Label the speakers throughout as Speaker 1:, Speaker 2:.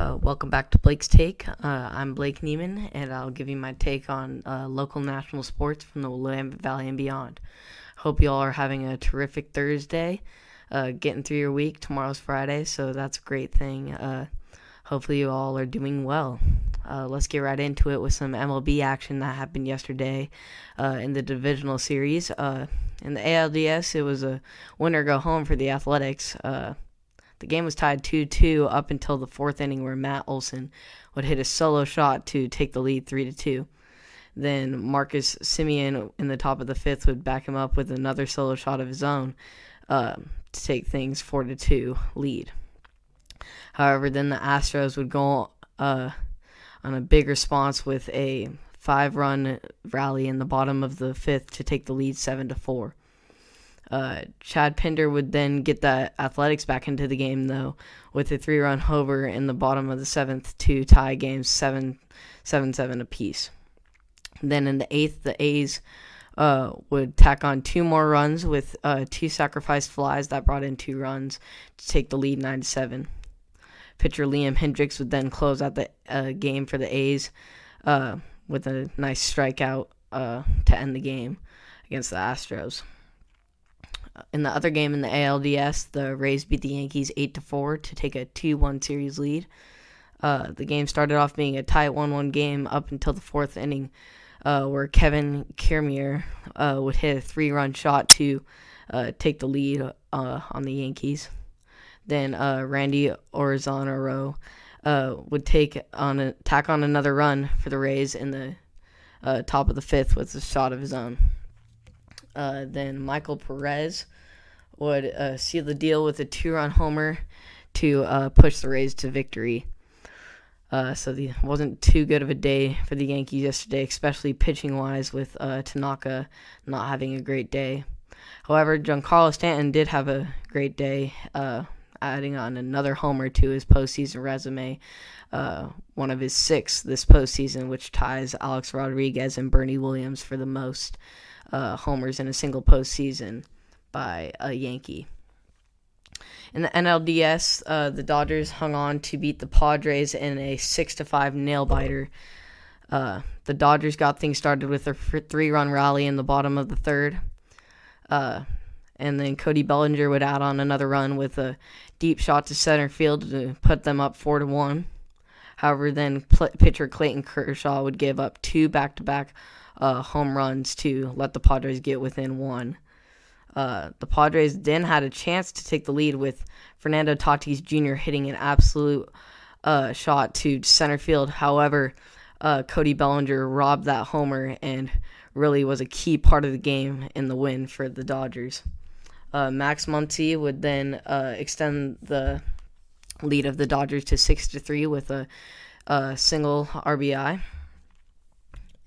Speaker 1: Uh, welcome back to Blake's Take. Uh, I'm Blake Neiman, and I'll give you my take on uh, local national sports from the Willamette Valley and beyond. Hope you all are having a terrific Thursday, uh, getting through your week. Tomorrow's Friday, so that's a great thing. Uh, hopefully, you all are doing well. Uh, let's get right into it with some MLB action that happened yesterday in the divisional series. in the ALDS, it was a winner go home for the Athletics. The game was tied 2 2 up until the fourth inning, where Matt Olson would hit a solo shot to take the lead 3 2. Then Marcus Semien in the top of the fifth would back him up with another solo shot of his own uh, to take things 4 2 lead. However, then the Astros would go uh, on a big response with a five run rally in the bottom of the fifth to take the lead 7 to 4. Uh, Chad Pinder would then get the Athletics back into the game, though, with a three run homer in the bottom of the seventh to tie games 7 7 7 apiece. Then in the eighth, the A's uh, would tack on two more runs with uh, two sacrificed flies that brought in two runs to take the lead 9 7. Pitcher Liam Hendriks would then close out the uh, game for the A's uh, with a nice strikeout uh, to end the game against the Astros in the other game in the ALDS, the Rays beat the Yankees eight to four to take a two one series lead. Uh, the game started off being a tight one one game up until the fourth inning, uh, where Kevin Kiermaier uh, would hit a three run shot to uh, take the lead uh, on the Yankees. Then uh, Randy Arozarena would take on a, tack on another run for the Rays in the top of the fifth with a shot of his own. Uh, then Michael Perez would uh, seal the deal with a two-run homer to uh, push the Rays to victory. Uh, so the wasn't too good of a day for the Yankees yesterday, especially pitching wise, with uh, Tanaka not having a great day. However, Giancarlo Stanton did have a great day, adding on another homer to his postseason resume, one of his six this postseason, which ties Alex Rodriguez and Bernie Williams for the most uh, homers in a single postseason by a Yankee. In the NLDS, uh, the Dodgers hung on to beat the Padres in a six to five nail biter. Uh, the Dodgers got things started with a three run rally in the bottom of the third. Uh, and then Cody Bellinger would add on another run with a deep shot to center field to put them up four to one. However, then pl- pitcher Clayton Kershaw would give up two back to back uh, home runs to let the Padres get within one. Uh, the Padres then had a chance to take the lead with Fernando Tatis Jr. hitting an absolute uh, shot to center field. However, uh, Cody Bellinger robbed that homer and really was a key part of the game in the win for the Dodgers. Uh, Max Muncy would then uh, extend the lead of the Dodgers to six to three with a, a single RBI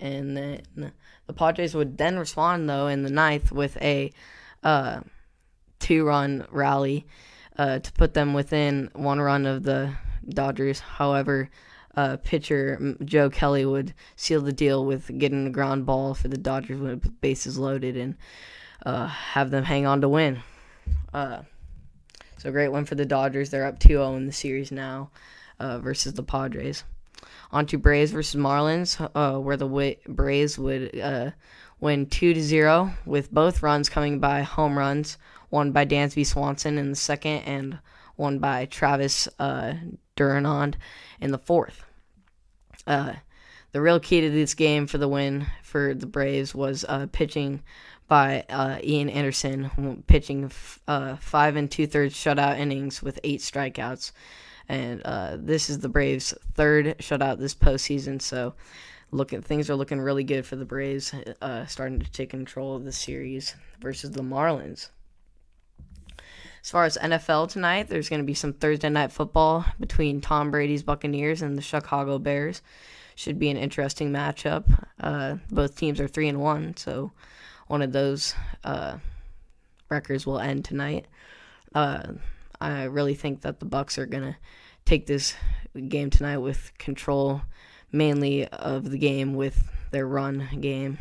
Speaker 1: and then the Padres would then respond though in the ninth with a uh, two-run rally uh, to put them within one run of the Dodgers. However, uh, pitcher Joe Kelly would seal the deal with getting a ground ball for the Dodgers with bases loaded and uh, have them hang on to win. Uh, so great win for the Dodgers. They're up 2-0 in the series now uh, versus the Padres onto Braves versus Marlins, uh, where the Braves would uh, win two to zero with both runs coming by home runs, one by Dansby Swanson in the second, and one by Travis uh, D'Arnaud in the fourth. Uh, the real key to this game for the win for the Braves was uh, pitching by uh, Ian Anderson, pitching f- uh, five and two thirds shutout innings with eight strikeouts and uh, this is the Braves' third shutout this postseason. So, looking things are looking really good for the Braves, uh, starting to take control of the series versus the Marlins. As far as NFL tonight, there's going to be some Thursday night football between Tom Brady's Buccaneers and the Chicago Bears. Should be an interesting matchup. Uh, both teams are three and one, so one of those uh, records will end tonight. I really think that the Bucs are gonna take this game tonight with control, mainly of the game with their run game,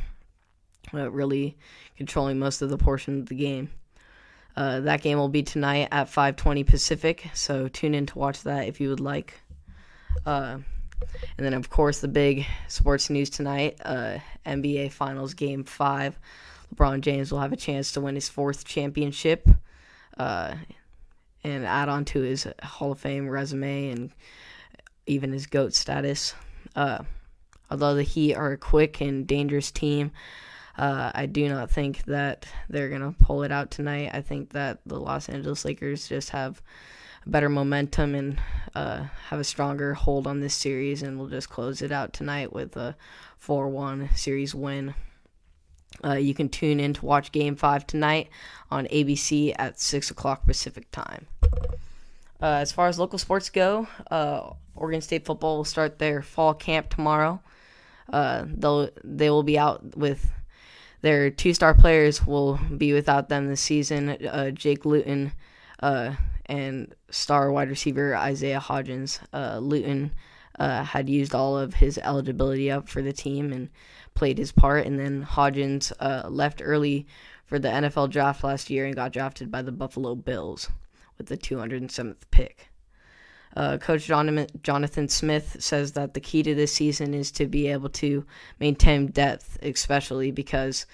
Speaker 1: uh, really controlling most of the portion of the game. Uh, that game will be tonight at 5:20 Pacific, so tune in to watch that if you would like. Uh, and then, of course, the big sports news tonight uh, NBA Finals Game 5. LeBron James will have a chance to win his fourth championship uh, and add on to his Hall of Fame resume and even his GOAT status. Uh, although the Heat are a quick and dangerous team, uh, I do not think that they're going to pull it out tonight. I think that the Los Angeles Lakers just have better momentum and uh, have a stronger hold on this series, and we'll just close it out tonight with a 4 1 series win. Uh, you can tune in to watch Game 5 tonight on ABC at 6 o'clock Pacific time. Uh, as far as local sports go, uh, Oregon State football will start their fall camp tomorrow. Uh, they'll they will be out with their two star players will be without them this season. Uh, Jake Luton uh, and star wide receiver Isaiah Hodgins. Luton uh, had used all of his eligibility up for the team and played his part, and then Hodgins uh, left early for the NFL draft last year and got drafted by the Buffalo Bills with the 207th pick. Uh, Coach Jonathan Smith says that the key to this season is to be able to maintain depth, especially because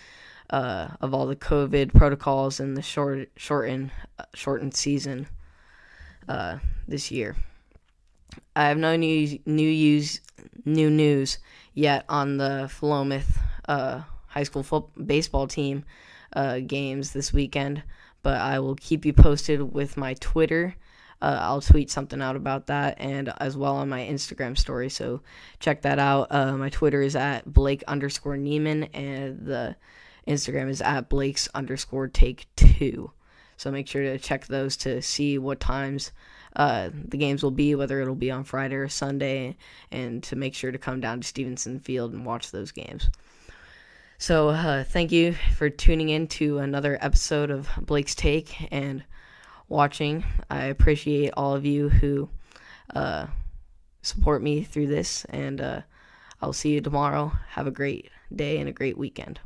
Speaker 1: uh, of all the COVID protocols and the short shortened uh, shortened season uh, this year. I have no new new news new news yet on the Philomath uh, high school football, baseball team uh, games this weekend, but I will keep you posted with my Twitter. Uh, I'll tweet something out about that and as well on my Instagram story. So check that out. Uh, my Twitter is at Blake underscore Neiman and the Instagram is at Blake's underscore take two. So make sure to check those to see what times uh, the games will be, whether it'll be on Friday or Sunday, and to make sure to come down to Stevenson Field and watch those games. So uh, thank you for tuning in to another episode of Blake's Take and watching. I appreciate all of you who uh, support me through this, and uh, I'll see you tomorrow. Have a great day and a great weekend.